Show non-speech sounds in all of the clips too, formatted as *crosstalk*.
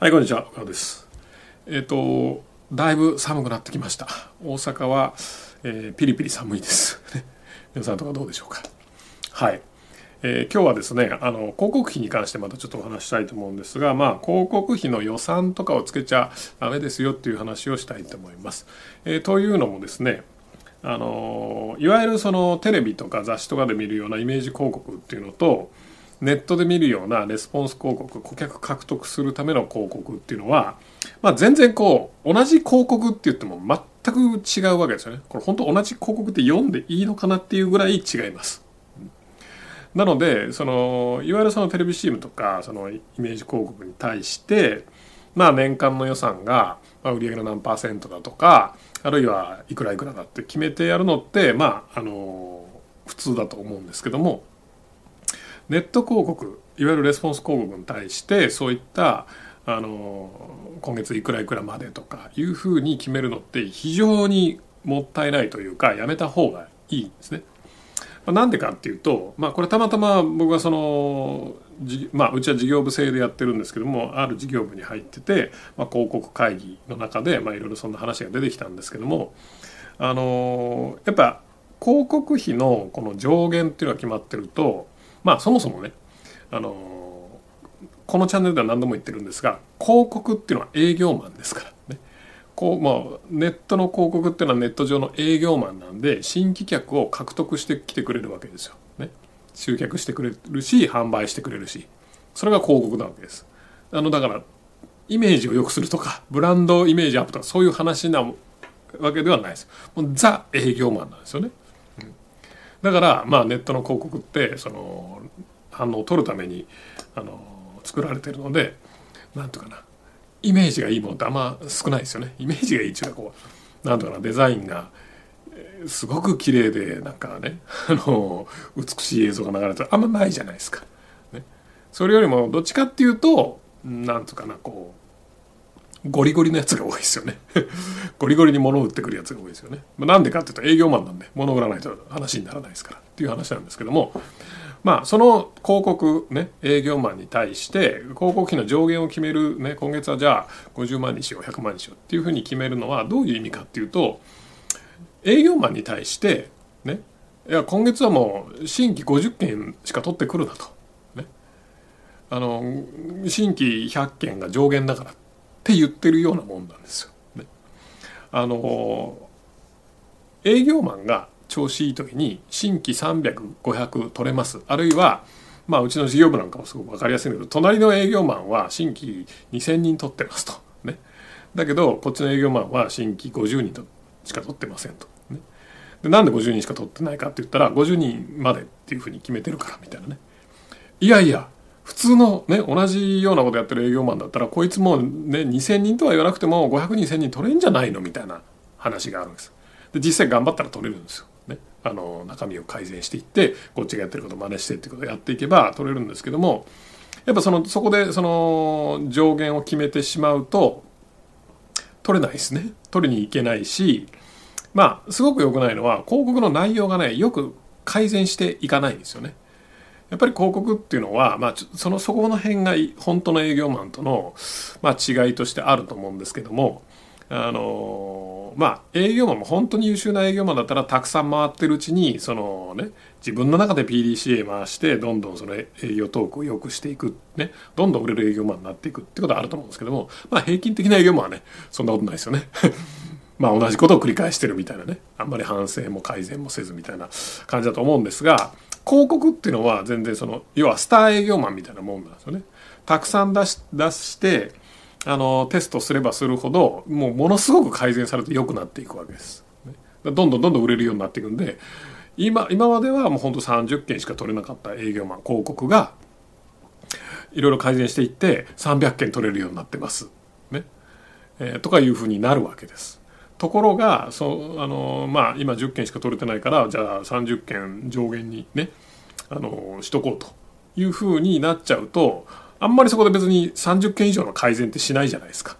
はい、こんにちは。岡野です。えっ、と、だいぶ寒くなってきました。大阪は、えーピリピリ寒いです。*laughs* 皆さんとかどうでしょうか？はい。えー今日はですね、あの、広告費に関してまたちょっとお話したいと思うんですが、まあ、広告費の予算とかをつけちゃダメですよっていう話をしたいと思います。えというのもですね、あのいわゆるそのテレビとか雑誌とかで見るようなイメージ広告っていうのとネットで見るようなレスポンス広告顧客獲得するための広告っていうのは、まあ、全然こう同じ広告って言っても全く違うわけですよね。これ本当同じ広告って読んでいいのかなっていうぐらい違います。なのでそのいわゆるそのテレビ CM とかそのイメージ広告に対してまあ年間の予算がまあ売上の何パーセントだとかあるいはいくらいくらだって決めてやるのってまああの普通だと思うんですけどもネット広告いわゆるレスポンス広告に対してそういったあの今月いくらいくらまでとかいうふうに決めるのって非常にもったいないというかやめた方がいいんですね。まあなんでかっていうと、まあ、これたまたま僕はその、まあ、うちは事業部制でやってるんですけどもある事業部に入ってて、まあ、広告会議の中で、まあ、いろいろそんな話が出てきたんですけどもあのやっぱ広告費のこの上限っていうのが決まってるとまあそもそもねあのこのチャンネルでは何度も言ってるんですが広告っていうのは営業マンですからね。こうまあ、ネットの広告っていうのはネット上の営業マンなんで新規客を獲得してきてくれるわけですよ。ね、集客してくれるし販売してくれるしそれが広告なわけです。あのだからイメージを良くするとかブランドイメージアップとかそういう話なわけではないです。もうザ営業マンなんですよね。だからまあネットの広告ってその反応を取るためにあの作られてるのでなんとかなイメージがいいものってあんま少ないですよね。イメージがいいっていうかこうなんとかなデザインがすごく綺麗でなんかねあの美しい映像が流れてるあんまないじゃないですか、ね、それよりもどっちかっていうとなんとかなこうゴリゴリのやつが多いですよね。*laughs* ゴリゴリに物を売ってくるやつが多いですよね。まあなんでかっていうと営業マンなんで物を売らないと話にならないですから。っていう話なんですけども。まあその広告ね営業マンに対して広告費の上限を決めるね今月はじゃあ50万にしよう100万にしようっていうふうに決めるのはどういう意味かっていうと営業マンに対してねいや今月はもう新規50件しか取ってくるなと。ね。あの新規100件が上限だからってって言ってるようなもんなんですよ。ね、あの営業マンが調子いい時に新規300500取れます。あるいはまあうちの事業部なんかもすごく分かりやすいんだけど隣の営業マンは新規2000人取ってますと。ね。だけどこっちの営業マンは新規50人としか取ってませんと、ね、でなんで50人しか取ってないかって言ったら50人までっていうふうに決めてるからみたいなね。いやいや普通のね同じようなことやってる営業マンだったらこいつもね2000人とは言わなくても500人1000人取れんじゃないのみたいな話があるんです。で実際頑張ったら取れるんですよ、ね、あの中身を改善していってこっちがやってることを真似してってことをやっていけば取れるんですけどもやっぱそのそこでその上限を決めてしまうと取れないですね。取りに行けないしまあすごく良くないのは広告の内容がねよく改善していかないんですよね。やっぱり広告っていうのは、まあ、そのそこの辺が本当の営業マンとの、まあ、違いとしてあると思うんですけどもあのまあ営業マンも本当に優秀な営業マンだったらたくさん回ってるうちにそのね自分の中で PDCA 回してどんどんその営業トークを良くしていくねどんどん売れる営業マンになっていくってことはあると思うんですけどもまあ平均的な営業マンはねそんなことないですよね。*laughs* まあ同じことを繰り返してるみたいなねあんまり反省も改善もせずみたいな感じだと思うんですが広告っていうのは全然その要はスター営業マンみたいなもんなんですよね。たくさん出し出してあのテストすればするほどもうものすごく改善されて良くなっていくわけです。ねどんどんどんどん売れるようになっていくんで今今まではもうほんと30件しか取れなかった営業マン広告がいろいろ改善していって300件取れるようになってます。ねえーとかいうふうになるわけです。ところがそうあの、まあ、今10件しか取れてないからじゃあ30件上限にねあのしとこうというふうになっちゃうとあんまりそこで別に30件以上の改善ってしないじゃないですか。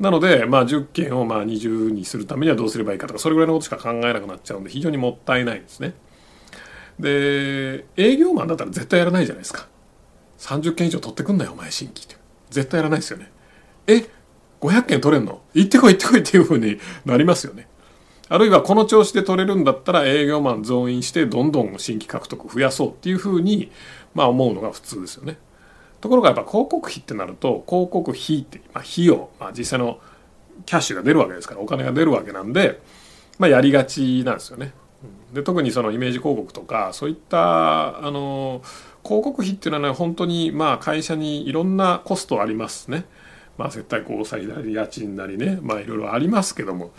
なので、まあ、10件をまあ20にするためにはどうすればいいかとかそれぐらいのことしか考えなくなっちゃうんで非常にもったいないんですね。で営業マンだったら絶対やらないじゃないですか。30件以上取ってくんなよお前新規って。絶対やらないですよねえ500件取れんの？行ってこい行ってこいっていうふうになりますよねあるいはこの調子で取れるんだったら営業マン増員してどんどん新規獲得増やそうっていうふうにまあ思うのが普通ですよね。ところがやっぱ広告費ってなると広告費って、まあ、費用、まあ、実際のキャッシュが出るわけですからお金が出るわけなんで、まあ、やりがちなんですよね。で特にそのイメージ広告とかそういったあの広告費っていうのは、ね、本当にまあ会社にいろんなコストありますね。まあ、接待交際なり家賃なりねまあいろいろありますけども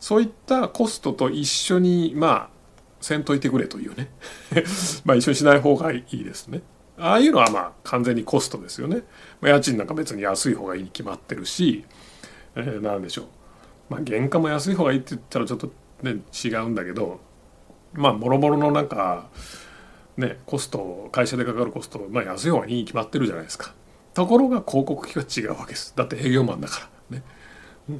そういったコストと一緒にまあせんといてくれというね *laughs* まあ一緒にしない方がいいですね。ああいうのはまあ完全にコストですよね。まあ、家賃なんか別に安い方がいいに決まってるし、えー、なんでしょう。まあ原価も安い方がいいって言ったらちょっとね違うんだけどまあもろもろのなんかねコスト会社でかかるコストまあ安い方がいいに決まってるじゃないですか。ところが広告費は違うわけです。だって営業マンだから。ね、うん、い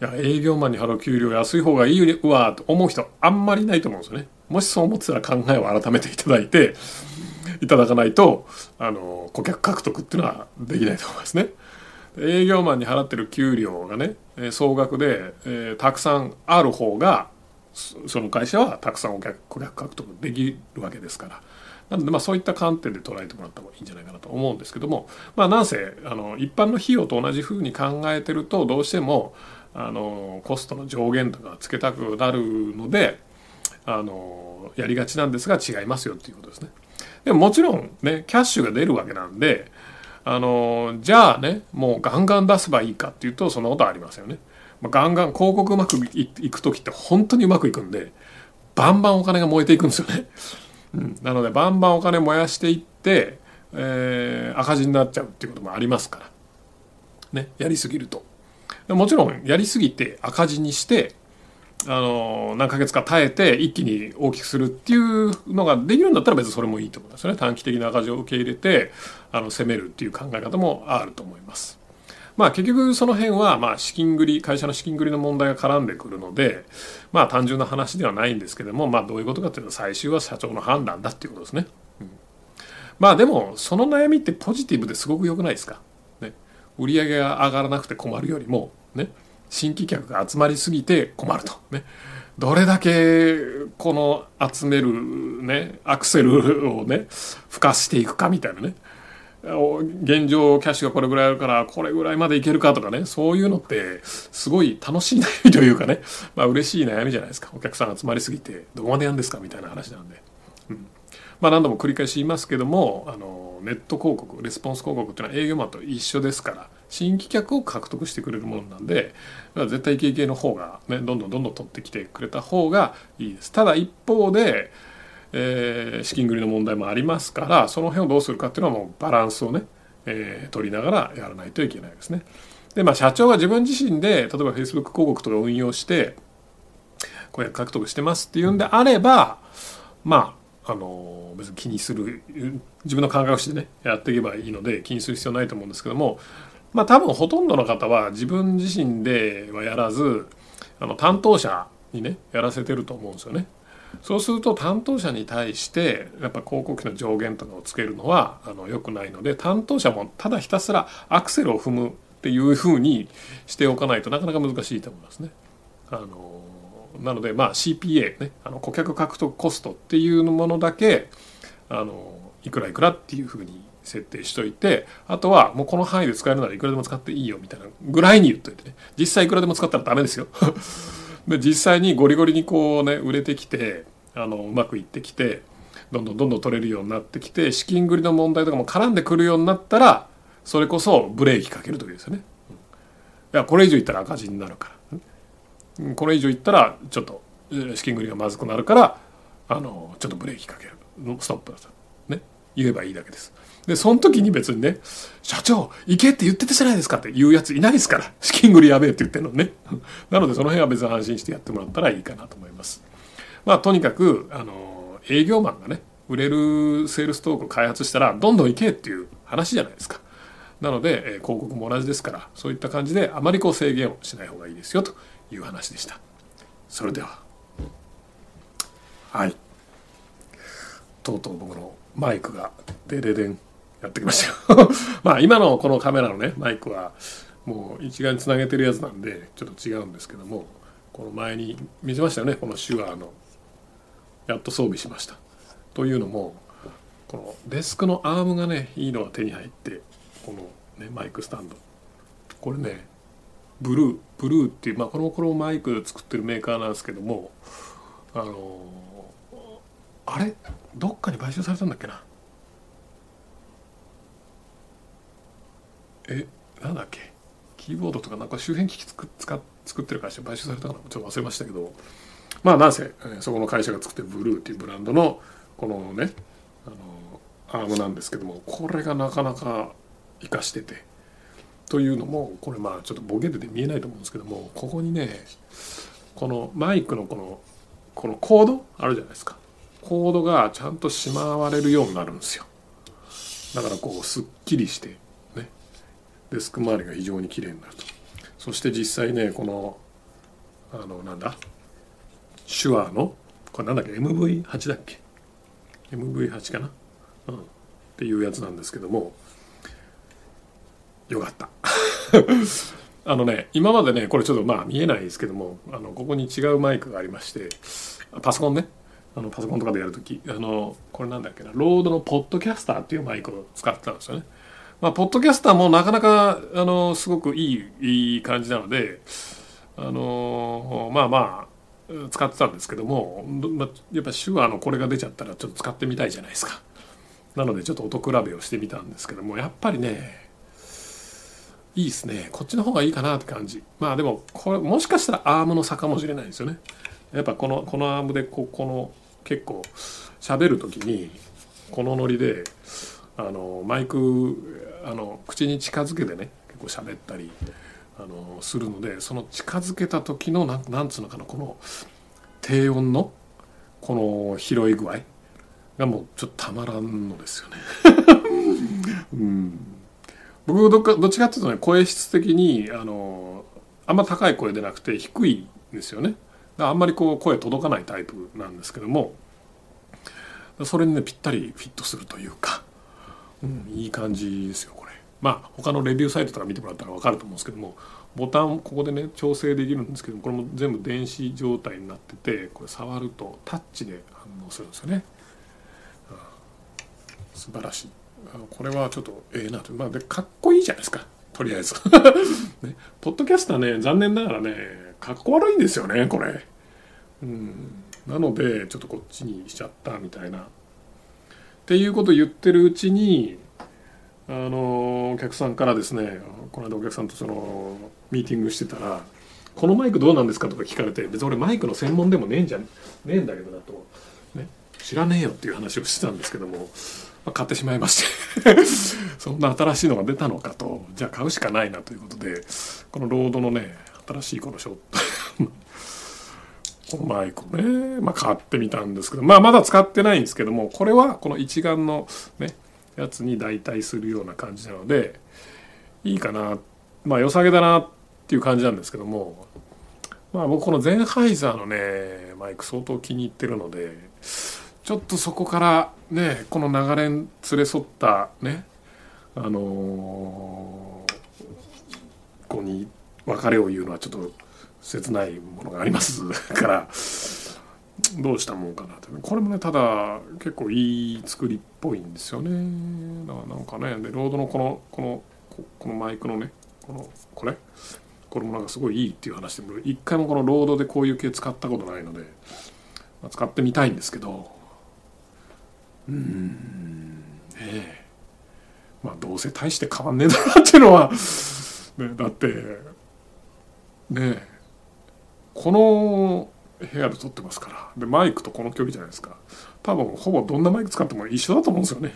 や営業マンに払う給料安い方がいいわと思う人あんまりないと思うんですよね。もしそう思ってたら考えを改めていただいていただかないとあの顧客獲得っていうのはできないと思いますね。営業マンに払ってる給料がね総額で、えー、たくさんある方がその会社はたくさんお客顧客獲得できるわけですから。なのでまあそういった観点で捉えてもらった方がいいんじゃないかなと思うんですけどもまあなんせあの一般の費用と同じふうに考えてるとどうしてもあのコストの上限とかつけたくなるのであのやりがちなんですが違いますよっていうことですね。でももちろんねキャッシュが出るわけなんであのじゃあねもうガンガン出せばいいかっていうとそんなことはありませんよね。まあ、ガンガン広告うまくいく時って本当にうまくいくんでバンバンお金が燃えていくんですよね。うん、なのでバンバンお金燃やしていって、えー、赤字になっちゃうっていうこともありますから。ねやりすぎると。もちろんやりすぎて赤字にしてあの何ヶ月か耐えて一気に大きくするっていうのができるんだったら別にそれもいいと思いますよね。短期的な赤字を受け入れてあの攻めるっていう考え方もあると思います。まあ結局その辺はまあ資金繰り会社の資金繰りの問題が絡んでくるのでまあ単純な話ではないんですけどもまあどういうことかというと最終は社長の判断だっていうことですね。うん、まあでもその悩みってポジティブですごく良くないですか？ね、売上が上がらなくて困るよりもね新規客が集まりすぎて困るとね。どれだけこの集めるねアクセルをね付加していくかみたいなね現状キャッシュがこれぐらいあるからこれぐらいまでいけるかとかねそういうのってすごい楽しい悩みというかね *laughs* まあ嬉しい悩みじゃないですか。お客さん集まりすぎてどこまでやるんですかみたいな話なんで、うん、まあ何度も繰り返し言いますけどもあのネット広告レスポンス広告っていうのは営業マンと一緒ですから新規客を獲得してくれるものなんで絶対イケイケの方がねどんどんどんどん取ってきてくれた方がいいです。ただ一方でえー、資金繰りの問題もありますからその辺をどうするかっていうのはもうバランスをね、えー、取りながらやらないといけないですね。でまあ社長が自分自身で例えば Facebook 広告とか運用してこうや獲得してますっていうんであればまああの別に気にする自分の感覚してねやっていけばいいので気にする必要ないと思うんですけどもまあ多分ほとんどの方は自分自身ではやらずあの担当者にねやらせてると思うんですよね。そうすると担当者に対してやっぱ広告費の上限とかをつけるのはあの良くないので担当者もただひたすらアクセルを踏むっていうふうにしておかないとなかなか難しいと思いますね。あのなのでまあ CPA ねあの顧客獲得コストっていうものだけあのいくらいくらっていうふうに設定しといてあとはもうこの範囲で使えるならいくらでも使っていいよみたいなぐらいに言っといてね実際いくらでも使ったらダメですよ *laughs* で実際にゴリゴリにこうね売れてきてあのうまくいってきてどんどんどんどん取れるようになってきて資金繰りの問題とかも絡んでくるようになったらそれこそブレーキかける時ですよね。いやこれ以上いったら赤字になるから。これ以上いったらちょっと資金繰りがまずくなるからあのちょっとブレーキかける。ストップだと。ね。言えばいいだけです。で、その時に別にね、社長、行けって言ってたじゃないですかって言うやついないですから。資金繰りやべえって言ってるのね。*laughs* なのでその辺は別に安心してやってもらったらいいかなと思います。まあとにかく、あの、営業マンがね、売れるセールストークを開発したら、どんどん行けっていう話じゃないですか。なので、え広告も同じですから、そういった感じであまりこう制限をしない方がいいですよという話でした。それでは。はい。とうとう僕のマイクがデレデンやってきましたよ。*laughs* まあ今のこのカメラのねマイクはもう一眼につなげてるやつなんでちょっと違うんですけどもこの前に見せましたよねこの手話の。やっと装備しました。というのもこのデスクのアームがねいいのが手に入ってこのねマイクスタンド。これねブルーブルーっていうまあこのこのマイク作ってるメーカーなんですけどもあのあれ？どっかに買収されたんだっけな？えなんだっけ？キーボードとかなんか周辺機器作使作ってる会社買収されたかな？ちょっと忘れましたけど。まあなんせ、そこの会社が作ってるブルーっていうブランドのこのねあのアームなんですけどもこれがなかなか活かしてて。というのもこれまあちょっとボケてて見えないと思うんですけどもここにねこのマイクのこのこのコード？あるじゃないですか。コードがちゃんとしまわれるようになるんですよ。だからこうすっきりして。デスク周りが非常に綺麗になると。そして実際ねこのあのなんだ？手話のこれなんだっけ？MV8 だっけ？MV8 かな、うん、っていうやつなんですけども。よかった。*laughs* あのね今までねこれちょっとまあ見えないですけどもあのここに違うマイクがありましてパソコンね。あのパソコンとかでやるときあのこれなんだっけな？ロードのポッドキャスターっていうマイクを使ってたんですよね。まあ、ポッドキャスターもなかなかあのすごくいいいい感じなのであのまあまあ使ってたんですけども、やっぱ手話のこれが出ちゃったらちょっと使ってみたいじゃないですか。なのでちょっと音比べをしてみたんですけどもやっぱりねいいですね。こっちの方がいいかなって感じ。まあでもこれもしかしたらアームの差かもしれないですよね。やっぱこのこのアームでここの結構喋る時にこのノリであのマイクあの口に近づけてね結構喋ったりあのするのでその近づけた時のなんなんつうのかなこの低音のこの拾い具合がもうちょっとたまらんのですよね。うん僕どっかどっちかっていうとね声質的にあのあんま高い声でなくて低いんですよね。あんまりこう声届かないタイプなんですけどもそれにねぴったりフィットするというか、うん、いい感じですよこれ。まあ他のレビューサイトとか見てもらったら分かると思うんですけどもボタンここでね調整できるんですけどこれも全部電子状態になっててこれ触るとタッチで反応するんですよね。うん、素晴らしい。これはちょっとええなと、まあ、でかっこいいじゃないですか。とりあえず、*laughs* ね、ポッドキャスターね残念ながらねかっこ悪いんですよねこれ。うん。なのでちょっとこっちにしちゃったみたいなっていうことを言ってるうちにあのお客さんからですねこの間お客さんとそのミーティングしてたら「このマイクどうなんですか?」とか聞かれて別に俺マイクの専門でもねえんじゃねえんだけどなと、ね、知らねえよっていう話をしてたんですけどもまあ、買ってしまいまして *laughs* そんな新しいのが出たのかとじゃあ買うしかないなということでこのロードのね新しいこのショットマイクね、まあ、買ってみたんですけどまあまだ使ってないんですけどもこれはこの一眼のねやつに代替するような感じなのでいいかなまあ良さげだなっていう感じなんですけどもまあ僕このゼンハイザーのねマイク相当気に入ってるのでちょっとそこからねこの流れに連れ添ったねあのー、こに別れを言うのはちょっと切ないものがありますからどうしたもんかなってこれもねただ結構いい作りっぽいんですよね。だからなんかねでロードのこのこのこのマイクのねこのこれ？これもなんかすごいいいっていう話でも一回もこのロードでこういう系使ったことないので、まあ、使ってみたいんですけどうんええ。まあどうせ大して変わんねえだろうっていうのは、ね、だってねえ。この部屋で撮ってますから。でマイクとこの距離じゃないですか。多分ほぼどんなマイク使っても一緒だと思うんですよね。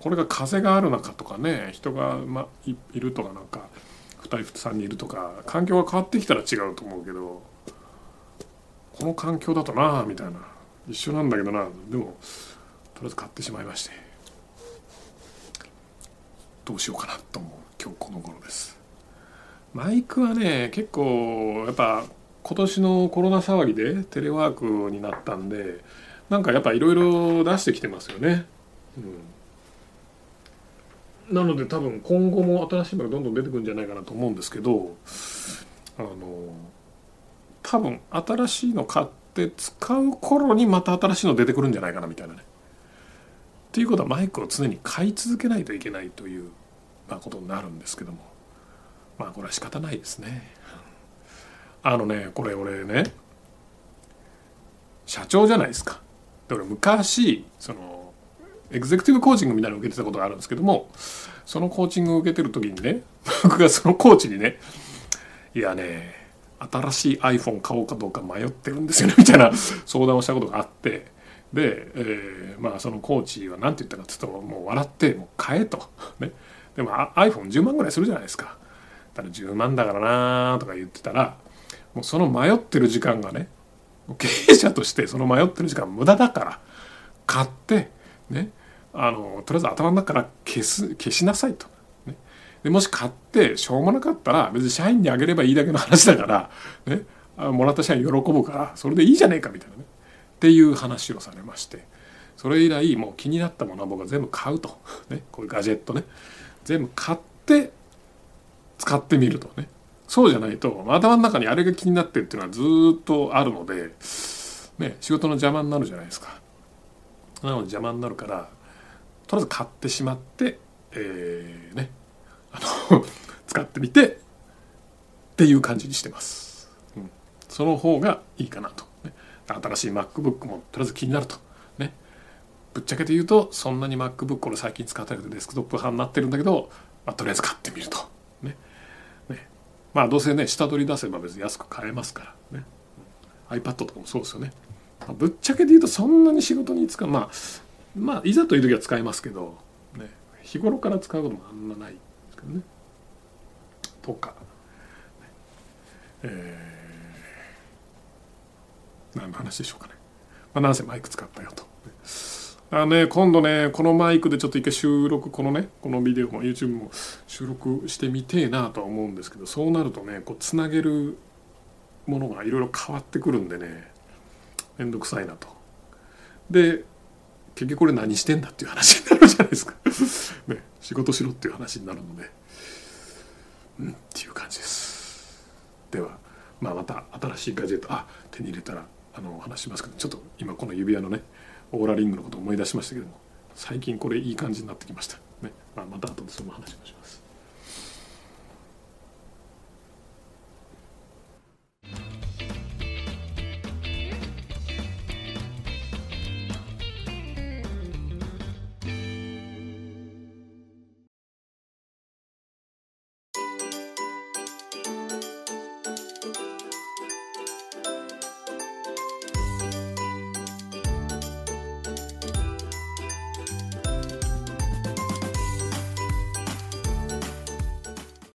これが風がある中とかね人が、ま、いいるとかなんか2人3人いるとか環境が変わってきたら違うと思うけどこの環境だとなあみたいな。一緒なんだけどなでもとりあえず買ってしまいまして。どうしようかなと思う。今日この頃です。マイクはね結構やっぱ今年のコロナ騒ぎでテレワークになったんでなんかやっぱいろいろ出してきてますよね、うんなので多分今後も新しいものがどんどん出てくるんじゃないかなと思うんですけどあの多分新しいの買って使う頃にまた新しいの出てくるんじゃないかなみたいなね。っていうことはマイクを常に買い続けないといけないという、まあ、ことになるんですけどもまあこれは仕方ないですね。あのねこれ俺ね社長じゃないですか。で俺昔そのエグゼクティブコーチングみたいなの受けてたことがあるんですけどもそのコーチングを受けてる時にね *laughs* 僕がそのコーチにね「いやね新しい iPhone 買おうかどうか迷ってるんですよね」*laughs* みたいな相談をしたことがあってで、えー、まあそのコーチは何て言ったかって言うともう笑って「もう買え」と。ね、でも iPhone10 万ぐらいするじゃないですか。だから10万だからなとか言ってたらもうその迷ってる時間がね経営者としてその迷ってる時間無駄だから買ってねあのとりあえず頭の中から消す消しなさいと。ね、でもし買ってしょうもなかったら別に社員にあげればいいだけの話だから、ね、あもらった社員喜ぶからそれでいいじゃねえかみたいなね。っていう話をされまして。それ以来もう気になったものは僕は全部買うと、ね、こういうガジェットね。全部買って使ってみるとね。そうじゃないと頭の中にあれが気になってるっていうのはずっとあるので、ね、仕事の邪魔になるじゃないですか。なので邪魔になるからとりあえず買ってしまって、えー、ねあの *laughs* 使ってみてっていう感じにしてます。うん、その方がいいかなと、ね。新しい MacBook もとりあえず気になると。ね。ぶっちゃけて言うとそんなに MacBook 俺最近使ってなくてデスクトップ派になってるんだけど、まあ、とりあえず買ってみると。まあどうせね下取り出せば別に安く買えますからね。iPad とかもそうですよね。まあ、ぶっちゃけで言うとそんなに仕事に使うまあまあいざという時は使いますけど、ね、日頃から使うこともあんまないですけどね。とか、えー、何の話でしょうかね。まあ、なんせマイク使ったよと。あね、今度ね、このマイクでちょっと一回収録、このね、このビデオも YouTube も収録してみてえなとは思うんですけど、そうなるとね、こう、つなげるものがいろいろ変わってくるんでね、めんどくさいなと。で、結局これ何してんだっていう話になるじゃないですか。*laughs* ね、仕事しろっていう話になるので、うんっていう感じです。では、まあ、また新しいガジェット、あ手に入れたらあの話しますけど、ちょっと今この指輪のね、オーラリングのことを思い出しましたけども最近これいい感じになってきました、ね。まあ、また後でその話もします。